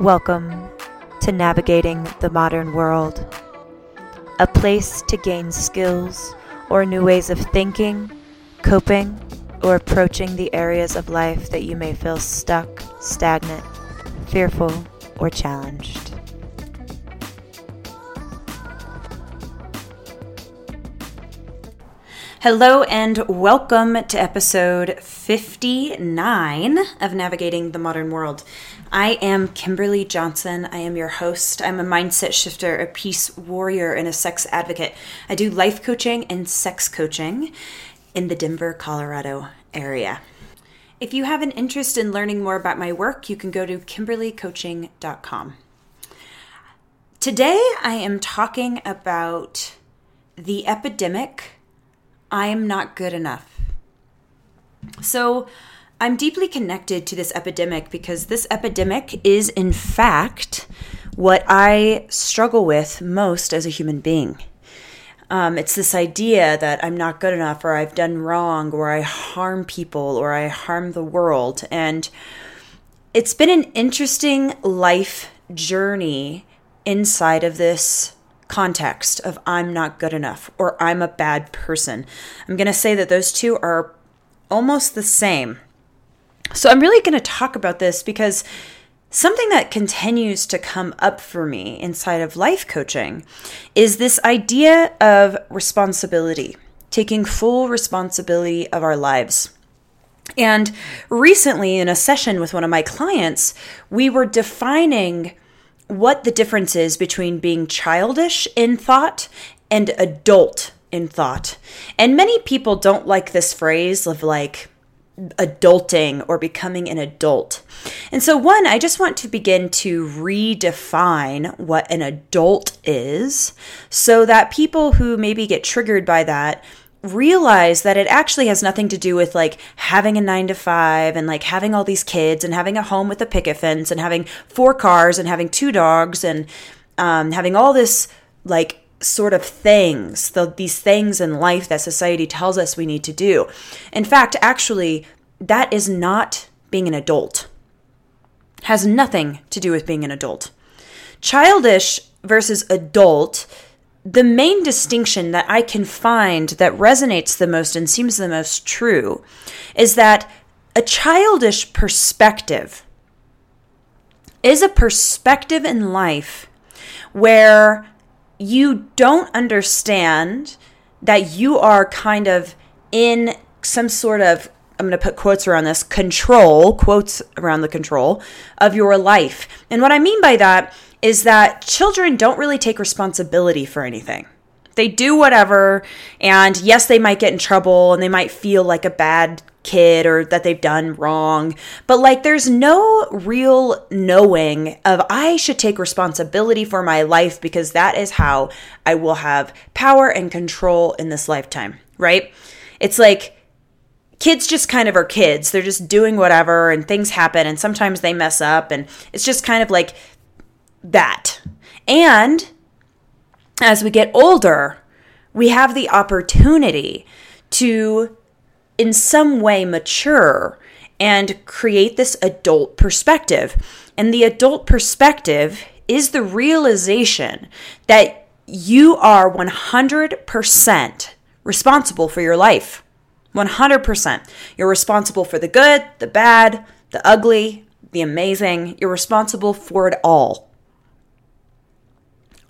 Welcome to Navigating the Modern World, a place to gain skills or new ways of thinking, coping, or approaching the areas of life that you may feel stuck, stagnant, fearful, or challenged. Hello and welcome to episode 59 of Navigating the Modern World. I am Kimberly Johnson. I am your host. I'm a mindset shifter, a peace warrior, and a sex advocate. I do life coaching and sex coaching in the Denver, Colorado area. If you have an interest in learning more about my work, you can go to kimberlycoaching.com. Today, I am talking about the epidemic I am not good enough. So, I'm deeply connected to this epidemic because this epidemic is, in fact, what I struggle with most as a human being. Um, it's this idea that I'm not good enough, or I've done wrong, or I harm people, or I harm the world. And it's been an interesting life journey inside of this context of I'm not good enough or I'm a bad person. I'm going to say that those two are almost the same. So I'm really going to talk about this because something that continues to come up for me inside of life coaching is this idea of responsibility, taking full responsibility of our lives. And recently, in a session with one of my clients, we were defining what the difference is between being childish in thought and adult in thought. And many people don't like this phrase of like, adulting or becoming an adult. And so, one, I just want to begin to redefine what an adult is so that people who maybe get triggered by that realize that it actually has nothing to do with like having a nine to five and like having all these kids and having a home with a picket fence and having four cars and having two dogs and um, having all this like sort of things, the, these things in life that society tells us we need to do. In fact, actually, that is not being an adult. Has nothing to do with being an adult. Childish versus adult, the main distinction that I can find that resonates the most and seems the most true is that a childish perspective is a perspective in life where you don't understand that you are kind of in some sort of I'm going to put quotes around this control, quotes around the control of your life. And what I mean by that is that children don't really take responsibility for anything. They do whatever, and yes, they might get in trouble and they might feel like a bad kid or that they've done wrong. But like, there's no real knowing of I should take responsibility for my life because that is how I will have power and control in this lifetime, right? It's like, kids just kind of are kids. They're just doing whatever and things happen and sometimes they mess up and it's just kind of like that. And as we get older, we have the opportunity to in some way mature and create this adult perspective. And the adult perspective is the realization that you are 100% responsible for your life. 100%. You're responsible for the good, the bad, the ugly, the amazing. You're responsible for it all.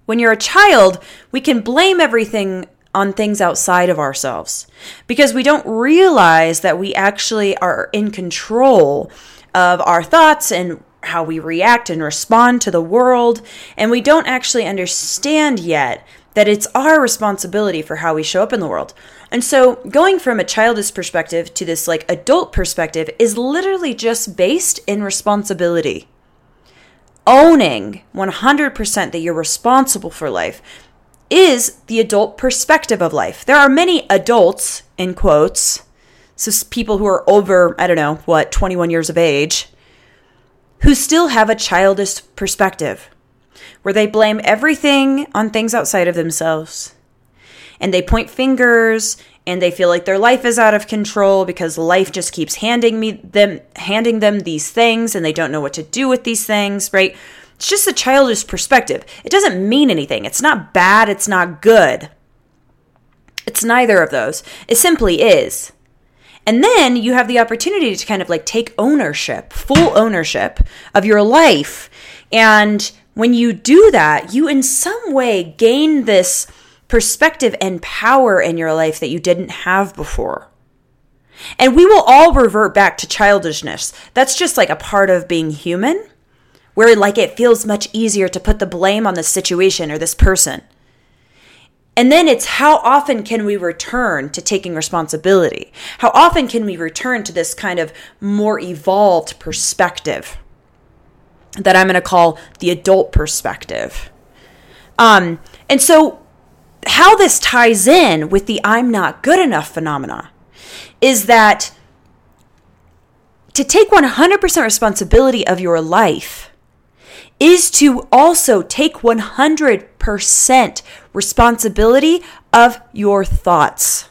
When you're a child, we can blame everything on things outside of ourselves because we don't realize that we actually are in control of our thoughts and how we react and respond to the world. And we don't actually understand yet that it's our responsibility for how we show up in the world. And so going from a childish perspective to this like adult perspective is literally just based in responsibility. Owning 100% that you're responsible for life is the adult perspective of life. There are many adults, in quotes, so people who are over, I don't know, what, 21 years of age, who still have a childish perspective where they blame everything on things outside of themselves and they point fingers and they feel like their life is out of control because life just keeps handing me them handing them these things and they don't know what to do with these things, right? It's just a childish perspective. It doesn't mean anything. It's not bad, it's not good. It's neither of those. It simply is. And then you have the opportunity to kind of like take ownership, full ownership of your life. And when you do that, you in some way gain this perspective and power in your life that you didn't have before. And we will all revert back to childishness. That's just like a part of being human, where like it feels much easier to put the blame on the situation or this person. And then it's how often can we return to taking responsibility? How often can we return to this kind of more evolved perspective that I'm going to call the adult perspective? Um, and so, how this ties in with the I'm not good enough phenomena is that to take 100% responsibility of your life is to also take 100% responsibility of your thoughts.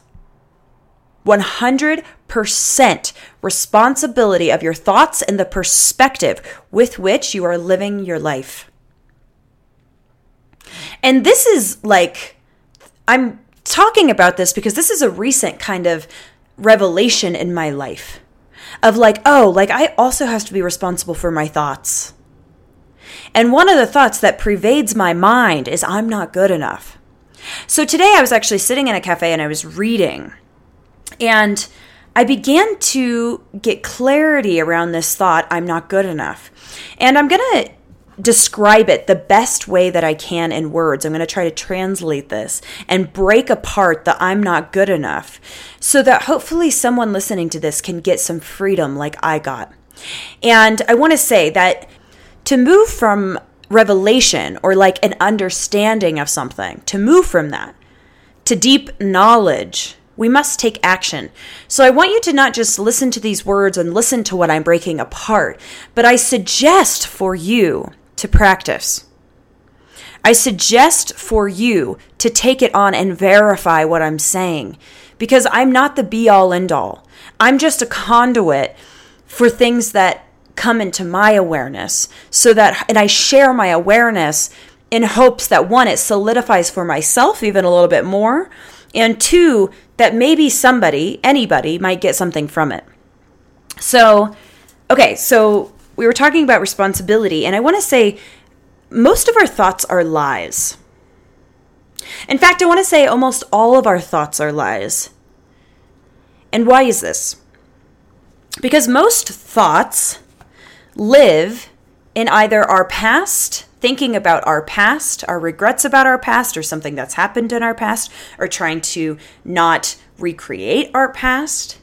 100% responsibility of your thoughts and the perspective with which you are living your life. And this is like, I'm talking about this because this is a recent kind of revelation in my life of like, oh, like I also have to be responsible for my thoughts. And one of the thoughts that pervades my mind is I'm not good enough. So today I was actually sitting in a cafe and I was reading. And I began to get clarity around this thought I'm not good enough. And I'm going to describe it the best way that I can in words. I'm going to try to translate this and break apart the I'm not good enough so that hopefully someone listening to this can get some freedom like I got. And I want to say that to move from revelation or like an understanding of something, to move from that to deep knowledge, we must take action. So I want you to not just listen to these words and listen to what I'm breaking apart, but I suggest for you to practice. I suggest for you to take it on and verify what I'm saying because I'm not the be all end all. I'm just a conduit for things that come into my awareness so that, and I share my awareness in hopes that one, it solidifies for myself even a little bit more, and two, that maybe somebody, anybody, might get something from it. So, okay, so we were talking about responsibility, and I want to say most of our thoughts are lies. In fact, I want to say almost all of our thoughts are lies. And why is this? Because most thoughts live in either our past, thinking about our past, our regrets about our past, or something that's happened in our past, or trying to not recreate our past,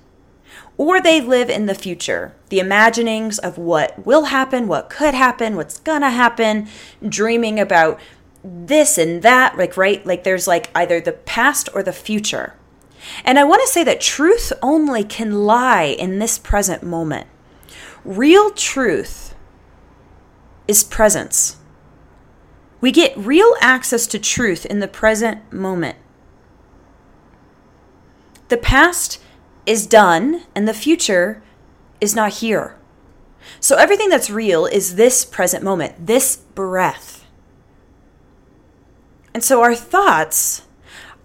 or they live in the future, the imaginings of what will happen, what could happen, what's gonna happen, dreaming about this and that, like, right? Like, there's like either the past or the future. And I wanna say that truth only can lie in this present moment. Real truth is presence. We get real access to truth in the present moment. The past is done and the future is not here. So everything that's real is this present moment, this breath. And so our thoughts,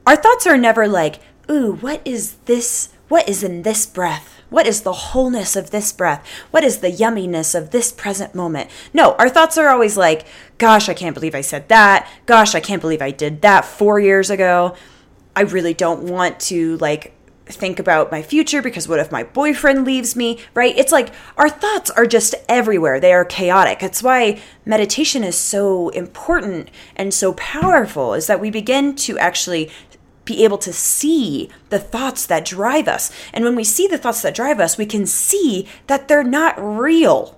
our thoughts are never like, ooh, what is this? What is in this breath? What is the wholeness of this breath? What is the yumminess of this present moment? No, our thoughts are always like, gosh, I can't believe I said that. Gosh, I can't believe I did that four years ago. I really don't want to like think about my future because what if my boyfriend leaves me, right? It's like our thoughts are just everywhere. They are chaotic. It's why meditation is so important and so powerful is that we begin to actually be able to see the thoughts that drive us. And when we see the thoughts that drive us, we can see that they're not real.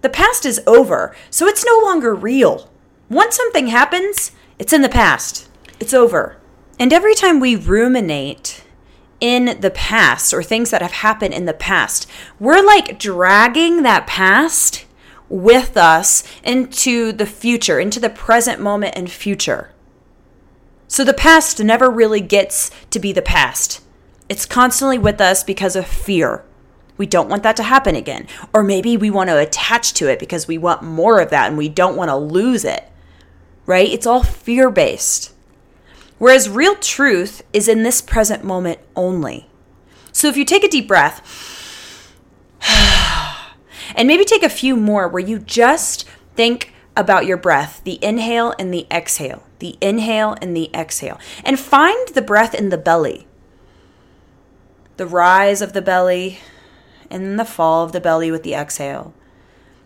The past is over, so it's no longer real. Once something happens, it's in the past, it's over. And every time we ruminate in the past or things that have happened in the past, we're like dragging that past with us into the future, into the present moment and future. So the past never really gets to be the past. It's constantly with us because of fear. We don't want that to happen again. Or maybe we want to attach to it because we want more of that and we don't want to lose it. Right? It's all fear based. Whereas real truth is in this present moment only. So if you take a deep breath, and maybe take a few more where you just think about your breath, the inhale and the exhale, the inhale and the exhale, and find the breath in the belly. The rise of the belly and the fall of the belly with the exhale.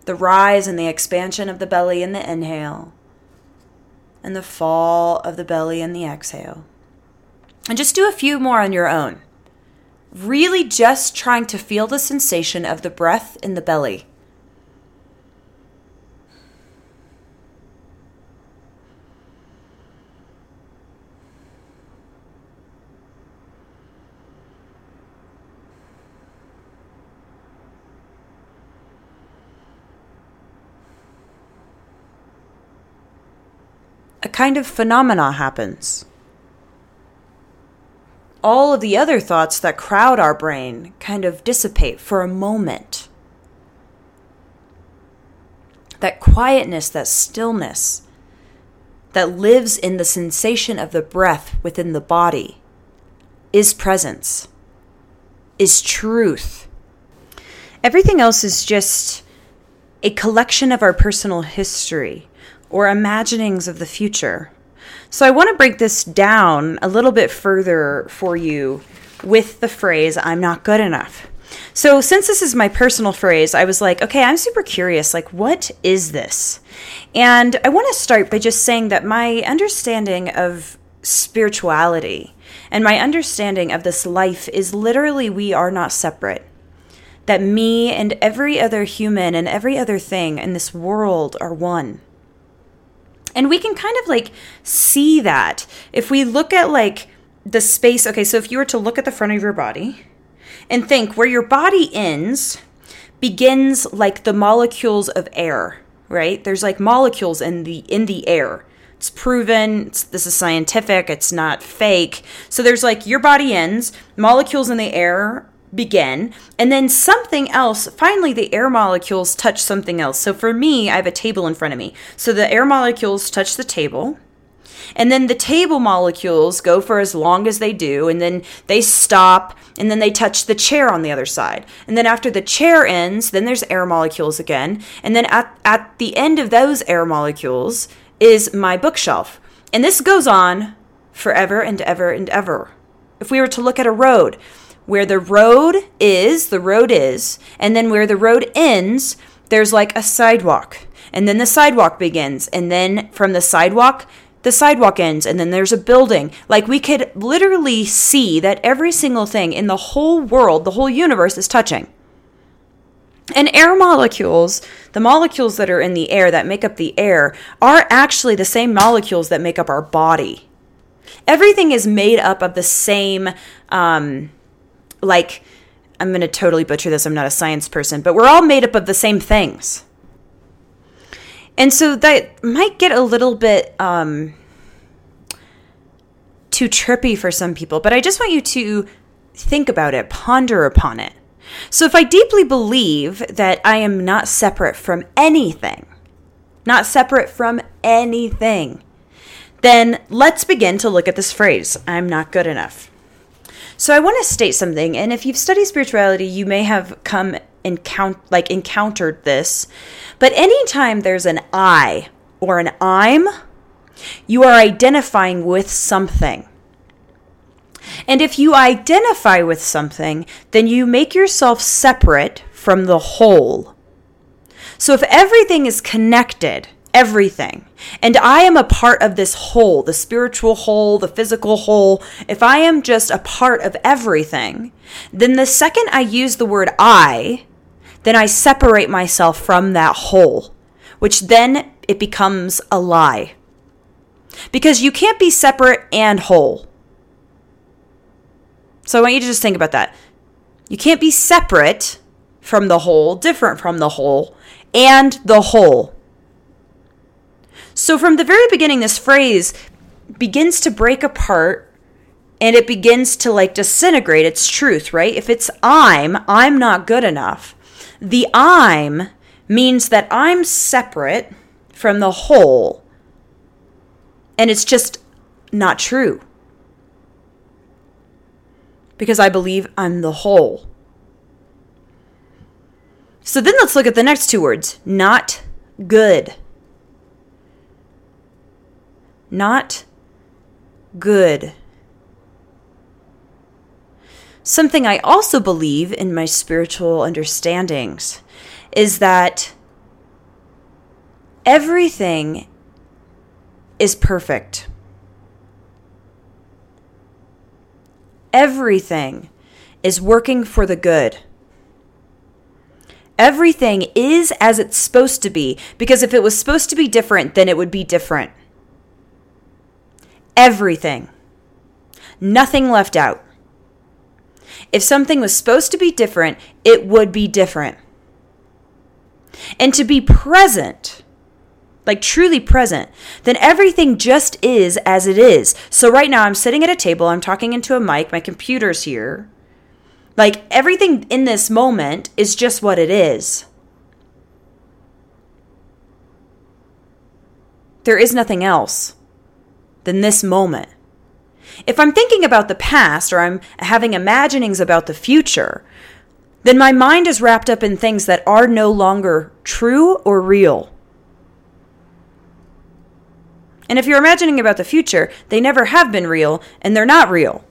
The rise and the expansion of the belly in the inhale, and the fall of the belly in the exhale. And just do a few more on your own. Really just trying to feel the sensation of the breath in the belly. A kind of phenomena happens. All of the other thoughts that crowd our brain kind of dissipate for a moment. That quietness, that stillness that lives in the sensation of the breath within the body is presence, is truth. Everything else is just a collection of our personal history or imaginings of the future. So I want to break this down a little bit further for you with the phrase, I'm not good enough. So, since this is my personal phrase, I was like, okay, I'm super curious. Like, what is this? And I want to start by just saying that my understanding of spirituality and my understanding of this life is literally we are not separate. That me and every other human and every other thing in this world are one. And we can kind of like see that if we look at like the space. Okay, so if you were to look at the front of your body and think where your body ends begins like the molecules of air, right? There's like molecules in the in the air. It's proven. It's, this is scientific. It's not fake. So there's like your body ends, molecules in the air begin. And then something else finally the air molecules touch something else. So for me i have a table in front of me. So the air molecules touch the table and then the table molecules go for as long as they do and then they stop and then they touch the chair on the other side. And then after the chair ends then there's air molecules again. And then at, at the end of those air molecules is my bookshelf. And this goes on forever and ever and ever. If we were to look at a road where the road is, the road is, and then where the road ends, there's like a sidewalk. And then the sidewalk begins. And then from the sidewalk, the sidewalk ends. And then there's a building. Like we could literally see that every single thing in the whole world, the whole universe is touching. And air molecules, the molecules that are in the air that make up the air, are actually the same molecules that make up our body. Everything is made up of the same. Um, like I'm going to totally butcher this. I'm not a science person, but we're all made up of the same things. And so that might get a little bit um, too trippy for some people, but I just want you to think about it, ponder upon it. So if I deeply believe that I am not separate from anything, not separate from anything, then let's begin to look at this phrase I'm not good enough. So I want to state something, and if you've studied spirituality, you may have come encounter like encountered this. But anytime there's an I or an I'm, you are identifying with something. And if you identify with something, then you make yourself separate from the whole. So if everything is connected, everything. And I am a part of this whole, the spiritual whole, the physical whole. If I am just a part of everything, then the second I use the word I, then I separate myself from that whole, which then it becomes a lie. Because you can't be separate and whole. So I want you to just think about that. You can't be separate from the whole, different from the whole, and the whole. So, from the very beginning, this phrase begins to break apart and it begins to like disintegrate its truth, right? If it's I'm, I'm not good enough. The I'm means that I'm separate from the whole. And it's just not true. Because I believe I'm the whole. So then let's look at the next two words not good. Not good. Something I also believe in my spiritual understandings is that everything is perfect. Everything is working for the good. Everything is as it's supposed to be because if it was supposed to be different, then it would be different. Everything. Nothing left out. If something was supposed to be different, it would be different. And to be present, like truly present, then everything just is as it is. So right now I'm sitting at a table, I'm talking into a mic, my computer's here. Like everything in this moment is just what it is. There is nothing else than this moment. If I'm thinking about the past or I'm having imaginings about the future, then my mind is wrapped up in things that are no longer true or real. And if you're imagining about the future, they never have been real and they're not real.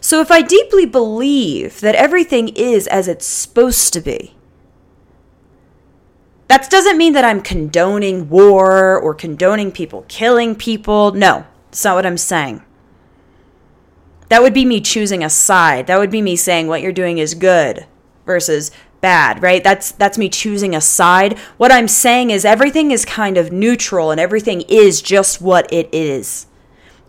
So if I deeply believe that everything is as it's supposed to be, that doesn't mean that I'm condoning war or condoning people killing people. No, that's not what I'm saying. That would be me choosing a side. That would be me saying what you're doing is good versus bad, right? That's that's me choosing a side. What I'm saying is everything is kind of neutral and everything is just what it is.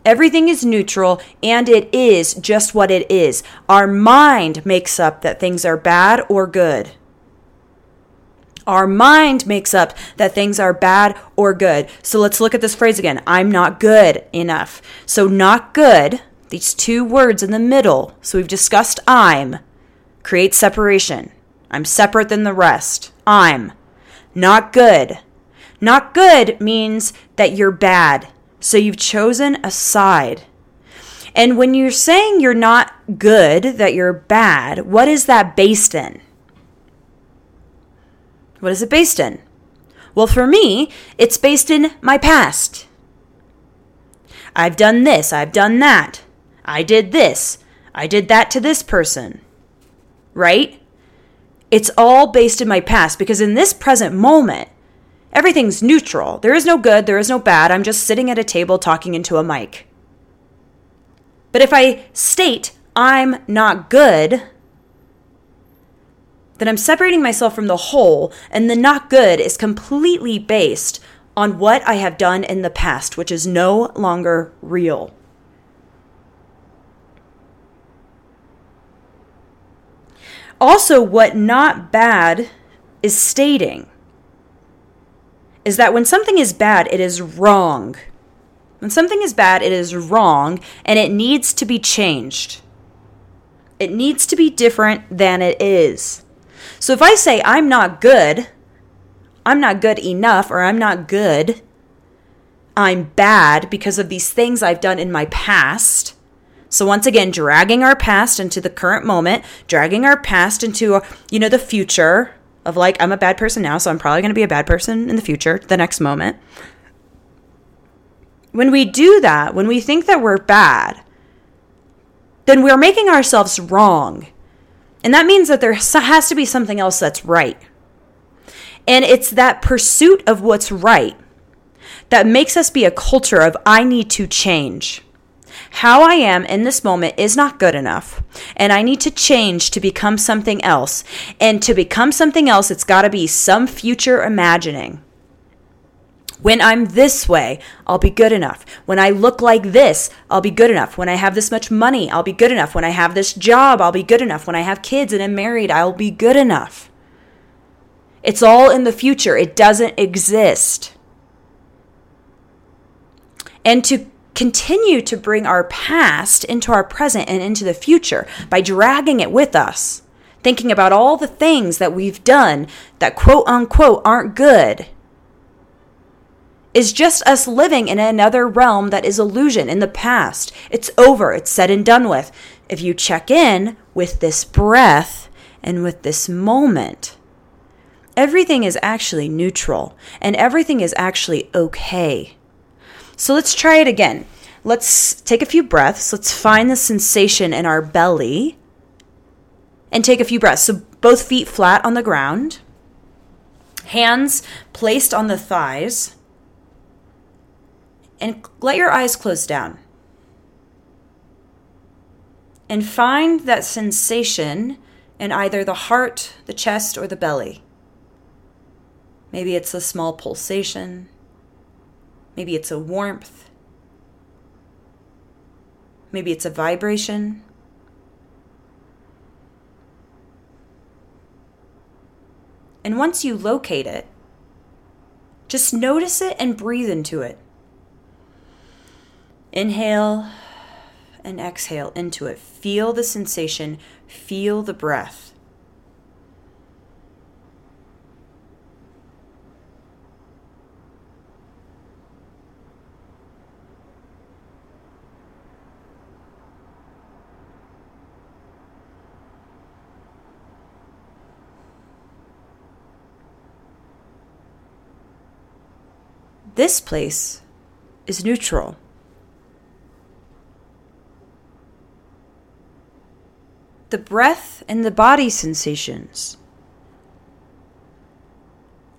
Everything is neutral and it is just what it is. Our mind makes up that things are bad or good. Our mind makes up that things are bad or good. So let's look at this phrase again. I'm not good enough. So, not good, these two words in the middle. So, we've discussed I'm, create separation. I'm separate than the rest. I'm not good. Not good means that you're bad. So, you've chosen a side. And when you're saying you're not good, that you're bad, what is that based in? What is it based in? Well, for me, it's based in my past. I've done this, I've done that. I did this, I did that to this person. Right? It's all based in my past because in this present moment, everything's neutral. There is no good, there is no bad. I'm just sitting at a table talking into a mic. But if I state I'm not good, that I'm separating myself from the whole, and the not good is completely based on what I have done in the past, which is no longer real. Also, what not bad is stating is that when something is bad, it is wrong. When something is bad, it is wrong and it needs to be changed. It needs to be different than it is. So if I say I'm not good, I'm not good enough, or I'm not good, I'm bad because of these things I've done in my past. So once again, dragging our past into the current moment, dragging our past into, you know, the future of like, I'm a bad person now, so I'm probably going to be a bad person in the future, the next moment. When we do that, when we think that we're bad, then we're making ourselves wrong and that means that there has to be something else that's right. And it's that pursuit of what's right that makes us be a culture of I need to change. How I am in this moment is not good enough, and I need to change to become something else. And to become something else, it's got to be some future imagining. When I'm this way, I'll be good enough. When I look like this, I'll be good enough. When I have this much money, I'll be good enough. When I have this job, I'll be good enough. When I have kids and am married, I'll be good enough. It's all in the future, it doesn't exist. and to continue to bring our past into our present and into the future by dragging it with us, thinking about all the things that we've done that quote unquote aren't good, is just us living in another realm that is illusion in the past. It's over, it's said and done with. If you check in with this breath and with this moment, everything is actually neutral and everything is actually okay. So let's try it again. Let's take a few breaths. Let's find the sensation in our belly and take a few breaths. So both feet flat on the ground, hands placed on the thighs, and let your eyes close down. And find that sensation in either the heart, the chest, or the belly. Maybe it's a small pulsation. Maybe it's a warmth. Maybe it's a vibration. And once you locate it, just notice it and breathe into it. Inhale and exhale into it. Feel the sensation, feel the breath. This place is neutral. The breath and the body sensations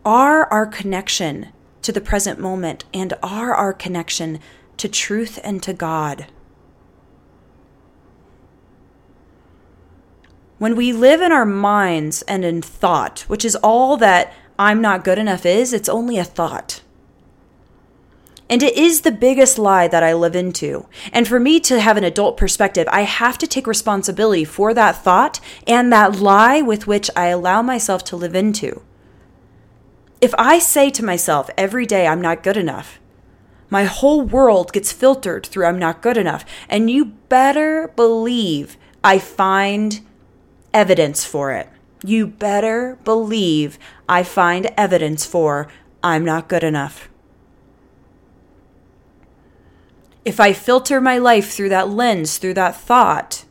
are our connection to the present moment and are our connection to truth and to God. When we live in our minds and in thought, which is all that I'm not good enough is, it's only a thought. And it is the biggest lie that I live into. And for me to have an adult perspective, I have to take responsibility for that thought and that lie with which I allow myself to live into. If I say to myself every day, I'm not good enough, my whole world gets filtered through I'm not good enough. And you better believe I find evidence for it. You better believe I find evidence for I'm not good enough. If I filter my life through that lens, through that thought,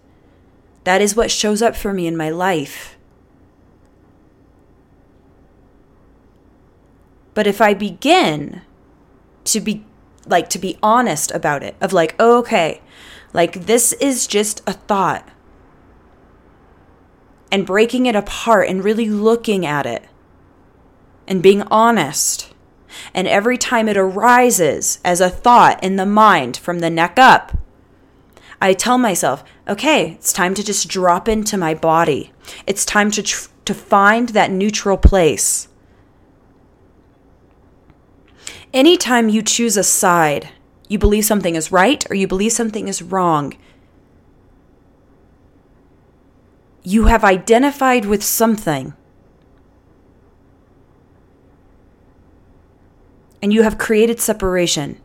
that is what shows up for me in my life. But if I begin to be like to be honest about it, of like, oh, okay, like this is just a thought, and breaking it apart and really looking at it and being honest and every time it arises as a thought in the mind from the neck up, I tell myself, okay, it's time to just drop into my body. It's time to, tr- to find that neutral place. Anytime you choose a side, you believe something is right or you believe something is wrong, you have identified with something and you have created separation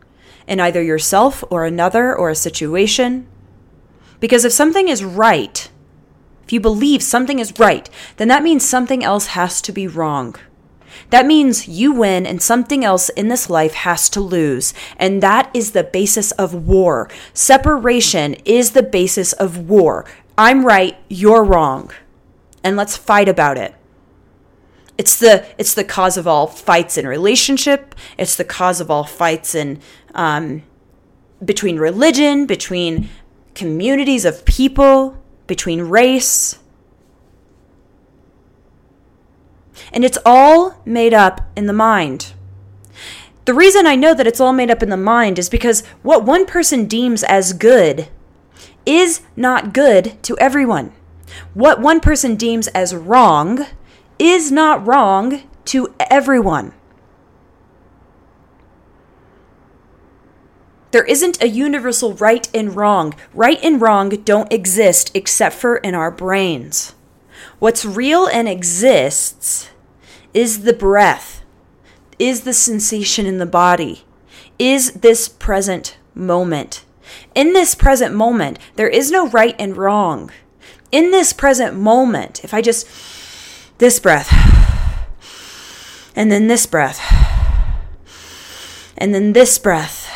in either yourself or another or a situation. Because if something is right, if you believe something is right, then that means something else has to be wrong. That means you win and something else in this life has to lose. And that is the basis of war. Separation is the basis of war. I'm right, you're wrong. And let's fight about it. It's the it's the cause of all fights in relationship. It's the cause of all fights in um, between religion, between communities of people, between race. And it's all made up in the mind. The reason I know that it's all made up in the mind is because what one person deems as good is not good to everyone. What one person deems as wrong is not wrong to everyone. There isn't a universal right and wrong. Right and wrong don't exist except for in our brains. What's real and exists is the breath, is the sensation in the body, is this present moment. In this present moment, there is no right and wrong. In this present moment, if I just, this breath, and then this breath, and then this breath,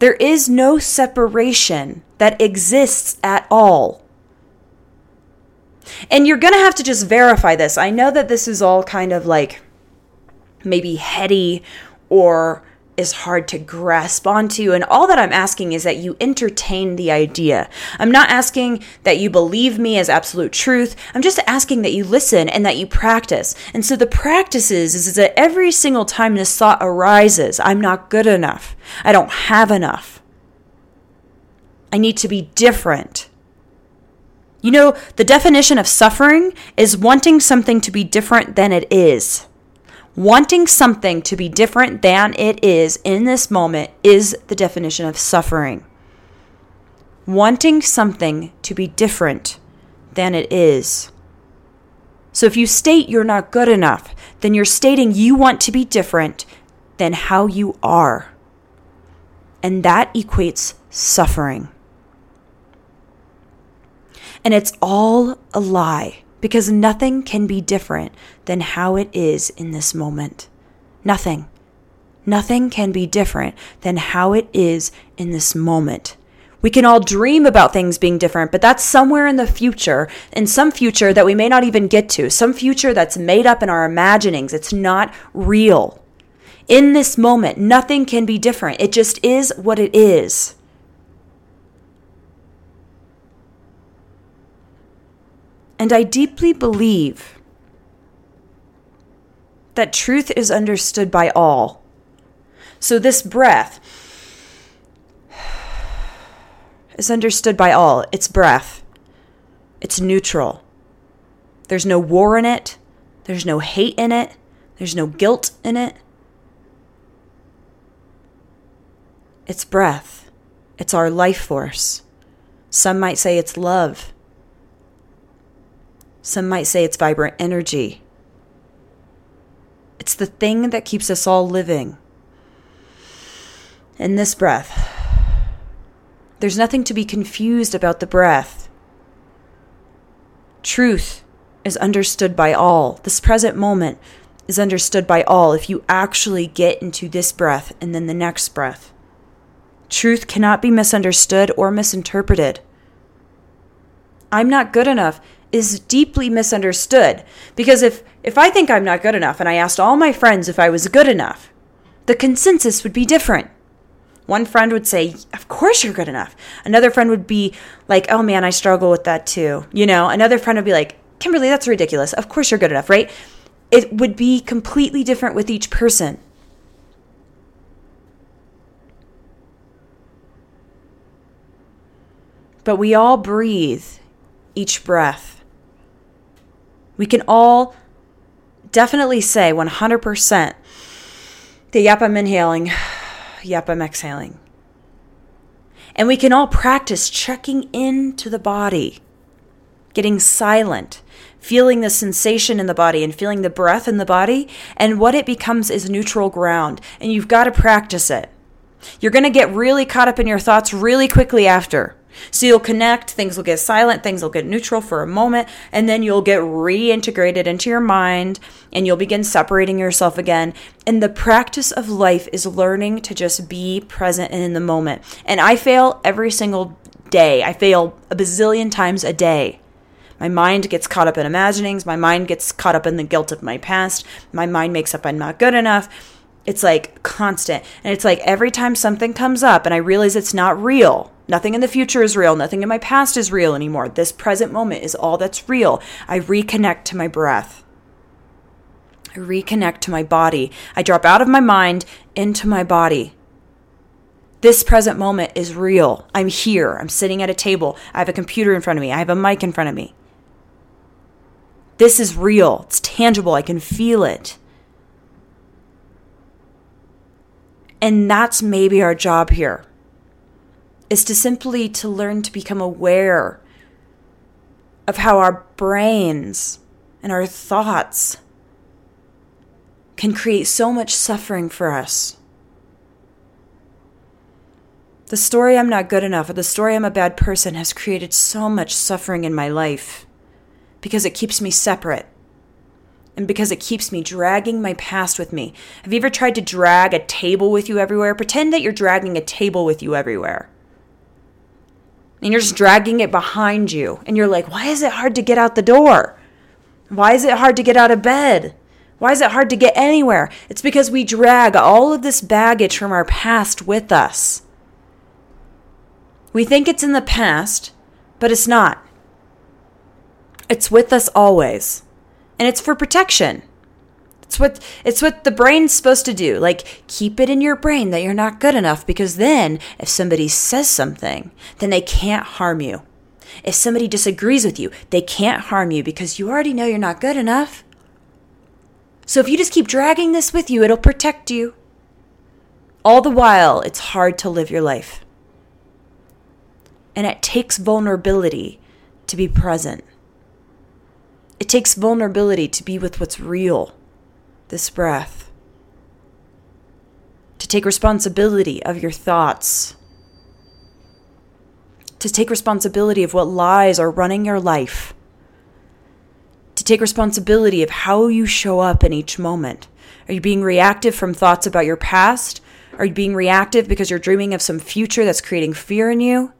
there is no separation that exists at all. And you're going to have to just verify this. I know that this is all kind of like maybe heady or is hard to grasp onto. And all that I'm asking is that you entertain the idea. I'm not asking that you believe me as absolute truth. I'm just asking that you listen and that you practice. And so the practice is, is that every single time this thought arises, I'm not good enough. I don't have enough. I need to be different. You know, the definition of suffering is wanting something to be different than it is. Wanting something to be different than it is in this moment is the definition of suffering. Wanting something to be different than it is. So if you state you're not good enough, then you're stating you want to be different than how you are. And that equates suffering. And it's all a lie because nothing can be different than how it is in this moment. Nothing. Nothing can be different than how it is in this moment. We can all dream about things being different, but that's somewhere in the future, in some future that we may not even get to, some future that's made up in our imaginings. It's not real. In this moment, nothing can be different. It just is what it is. And I deeply believe that truth is understood by all. So this breath is understood by all. It's breath, it's neutral. There's no war in it, there's no hate in it, there's no guilt in it. It's breath, it's our life force. Some might say it's love. Some might say it's vibrant energy. It's the thing that keeps us all living. In this breath, there's nothing to be confused about the breath. Truth is understood by all. This present moment is understood by all if you actually get into this breath and then the next breath. Truth cannot be misunderstood or misinterpreted. I'm not good enough is deeply misunderstood because if if I think I'm not good enough and I asked all my friends if I was good enough, the consensus would be different. One friend would say, "Of course you're good enough." Another friend would be like, "Oh man, I struggle with that too." You know, another friend would be like, "Kimberly, that's ridiculous. Of course you're good enough, right?" It would be completely different with each person. But we all breathe each breath we can all definitely say 100% the yep, I'm inhaling, yep, I'm exhaling. And we can all practice checking into the body, getting silent, feeling the sensation in the body and feeling the breath in the body. And what it becomes is neutral ground. And you've got to practice it. You're going to get really caught up in your thoughts really quickly after. So you'll connect, things will get silent, things will get neutral for a moment, and then you'll get reintegrated into your mind and you'll begin separating yourself again. And the practice of life is learning to just be present and in the moment. And I fail every single day, I fail a bazillion times a day. My mind gets caught up in imaginings. My mind gets caught up in the guilt of my past. My mind makes up I'm not good enough. It's like constant. And it's like every time something comes up and I realize it's not real, Nothing in the future is real. Nothing in my past is real anymore. This present moment is all that's real. I reconnect to my breath. I reconnect to my body. I drop out of my mind into my body. This present moment is real. I'm here. I'm sitting at a table. I have a computer in front of me. I have a mic in front of me. This is real. It's tangible. I can feel it. And that's maybe our job here is to simply to learn to become aware of how our brains and our thoughts can create so much suffering for us. The story I'm not good enough or the story I'm a bad person has created so much suffering in my life because it keeps me separate and because it keeps me dragging my past with me. Have you ever tried to drag a table with you everywhere? Pretend that you're dragging a table with you everywhere. And you're just dragging it behind you. And you're like, why is it hard to get out the door? Why is it hard to get out of bed? Why is it hard to get anywhere? It's because we drag all of this baggage from our past with us. We think it's in the past, but it's not. It's with us always. And it's for protection. It's what it's what the brain's supposed to do. Like keep it in your brain that you're not good enough because then if somebody says something, then they can't harm you. If somebody disagrees with you, they can't harm you because you already know you're not good enough. So if you just keep dragging this with you, it'll protect you. All the while, it's hard to live your life. And it takes vulnerability to be present. It takes vulnerability to be with what's real, this breath. To take responsibility of your thoughts. To take responsibility of what lies are running your life. To take responsibility of how you show up in each moment. Are you being reactive from thoughts about your past? Are you being reactive because you're dreaming of some future that's creating fear in you?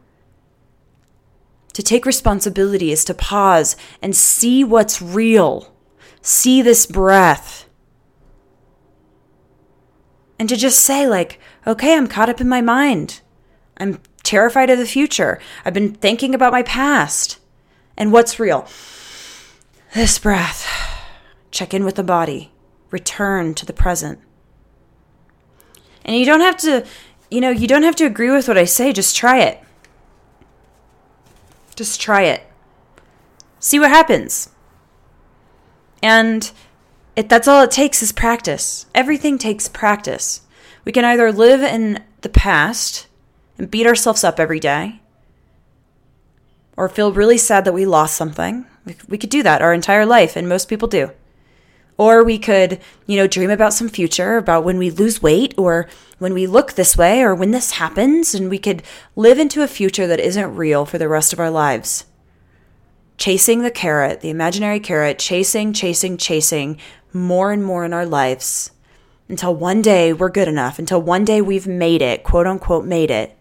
To take responsibility is to pause and see what's real. See this breath. And to just say, like, okay, I'm caught up in my mind. I'm terrified of the future. I've been thinking about my past. And what's real? This breath. Check in with the body. Return to the present. And you don't have to, you know, you don't have to agree with what I say. Just try it. Just try it. See what happens. And it, that's all it takes is practice. Everything takes practice. We can either live in the past and beat ourselves up every day, or feel really sad that we lost something. We, we could do that our entire life, and most people do. Or we could, you know, dream about some future, about when we lose weight, or when we look this way, or when this happens, and we could live into a future that isn't real for the rest of our lives. Chasing the carrot, the imaginary carrot, chasing, chasing, chasing more and more in our lives until one day we're good enough, until one day we've made it, quote unquote, made it.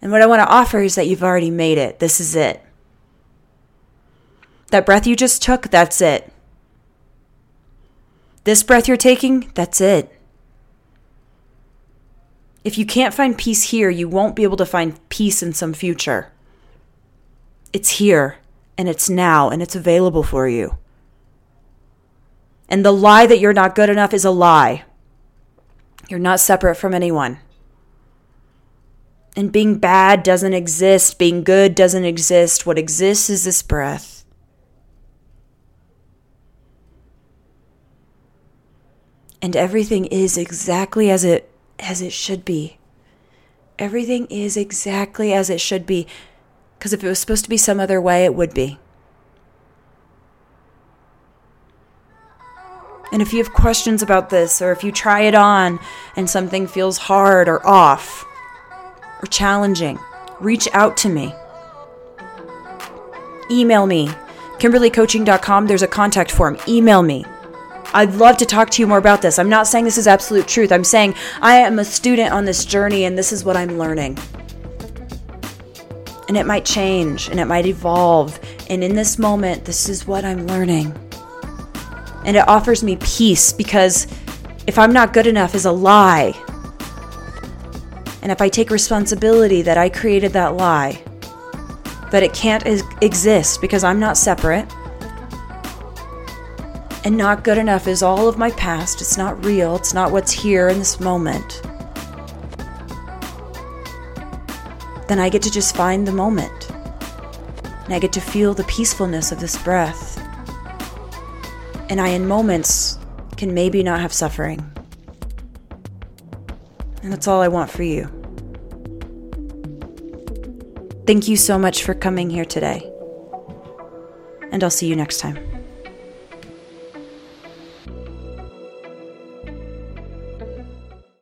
And what I want to offer is that you've already made it. This is it. That breath you just took, that's it. This breath you're taking, that's it. If you can't find peace here, you won't be able to find peace in some future. It's here, and it's now, and it's available for you. And the lie that you're not good enough is a lie. You're not separate from anyone. And being bad doesn't exist, being good doesn't exist. What exists is this breath. and everything is exactly as it as it should be. Everything is exactly as it should be because if it was supposed to be some other way it would be. And if you have questions about this or if you try it on and something feels hard or off or challenging, reach out to me. Email me. KimberlyCoaching.com. There's a contact form. Email me. I'd love to talk to you more about this. I'm not saying this is absolute truth. I'm saying I am a student on this journey and this is what I'm learning. And it might change and it might evolve. And in this moment, this is what I'm learning. And it offers me peace because if I'm not good enough is a lie. And if I take responsibility that I created that lie, that it can't exist because I'm not separate and not good enough is all of my past. It's not real. It's not what's here in this moment. Then I get to just find the moment. And I get to feel the peacefulness of this breath. And I, in moments, can maybe not have suffering. And that's all I want for you. Thank you so much for coming here today. And I'll see you next time.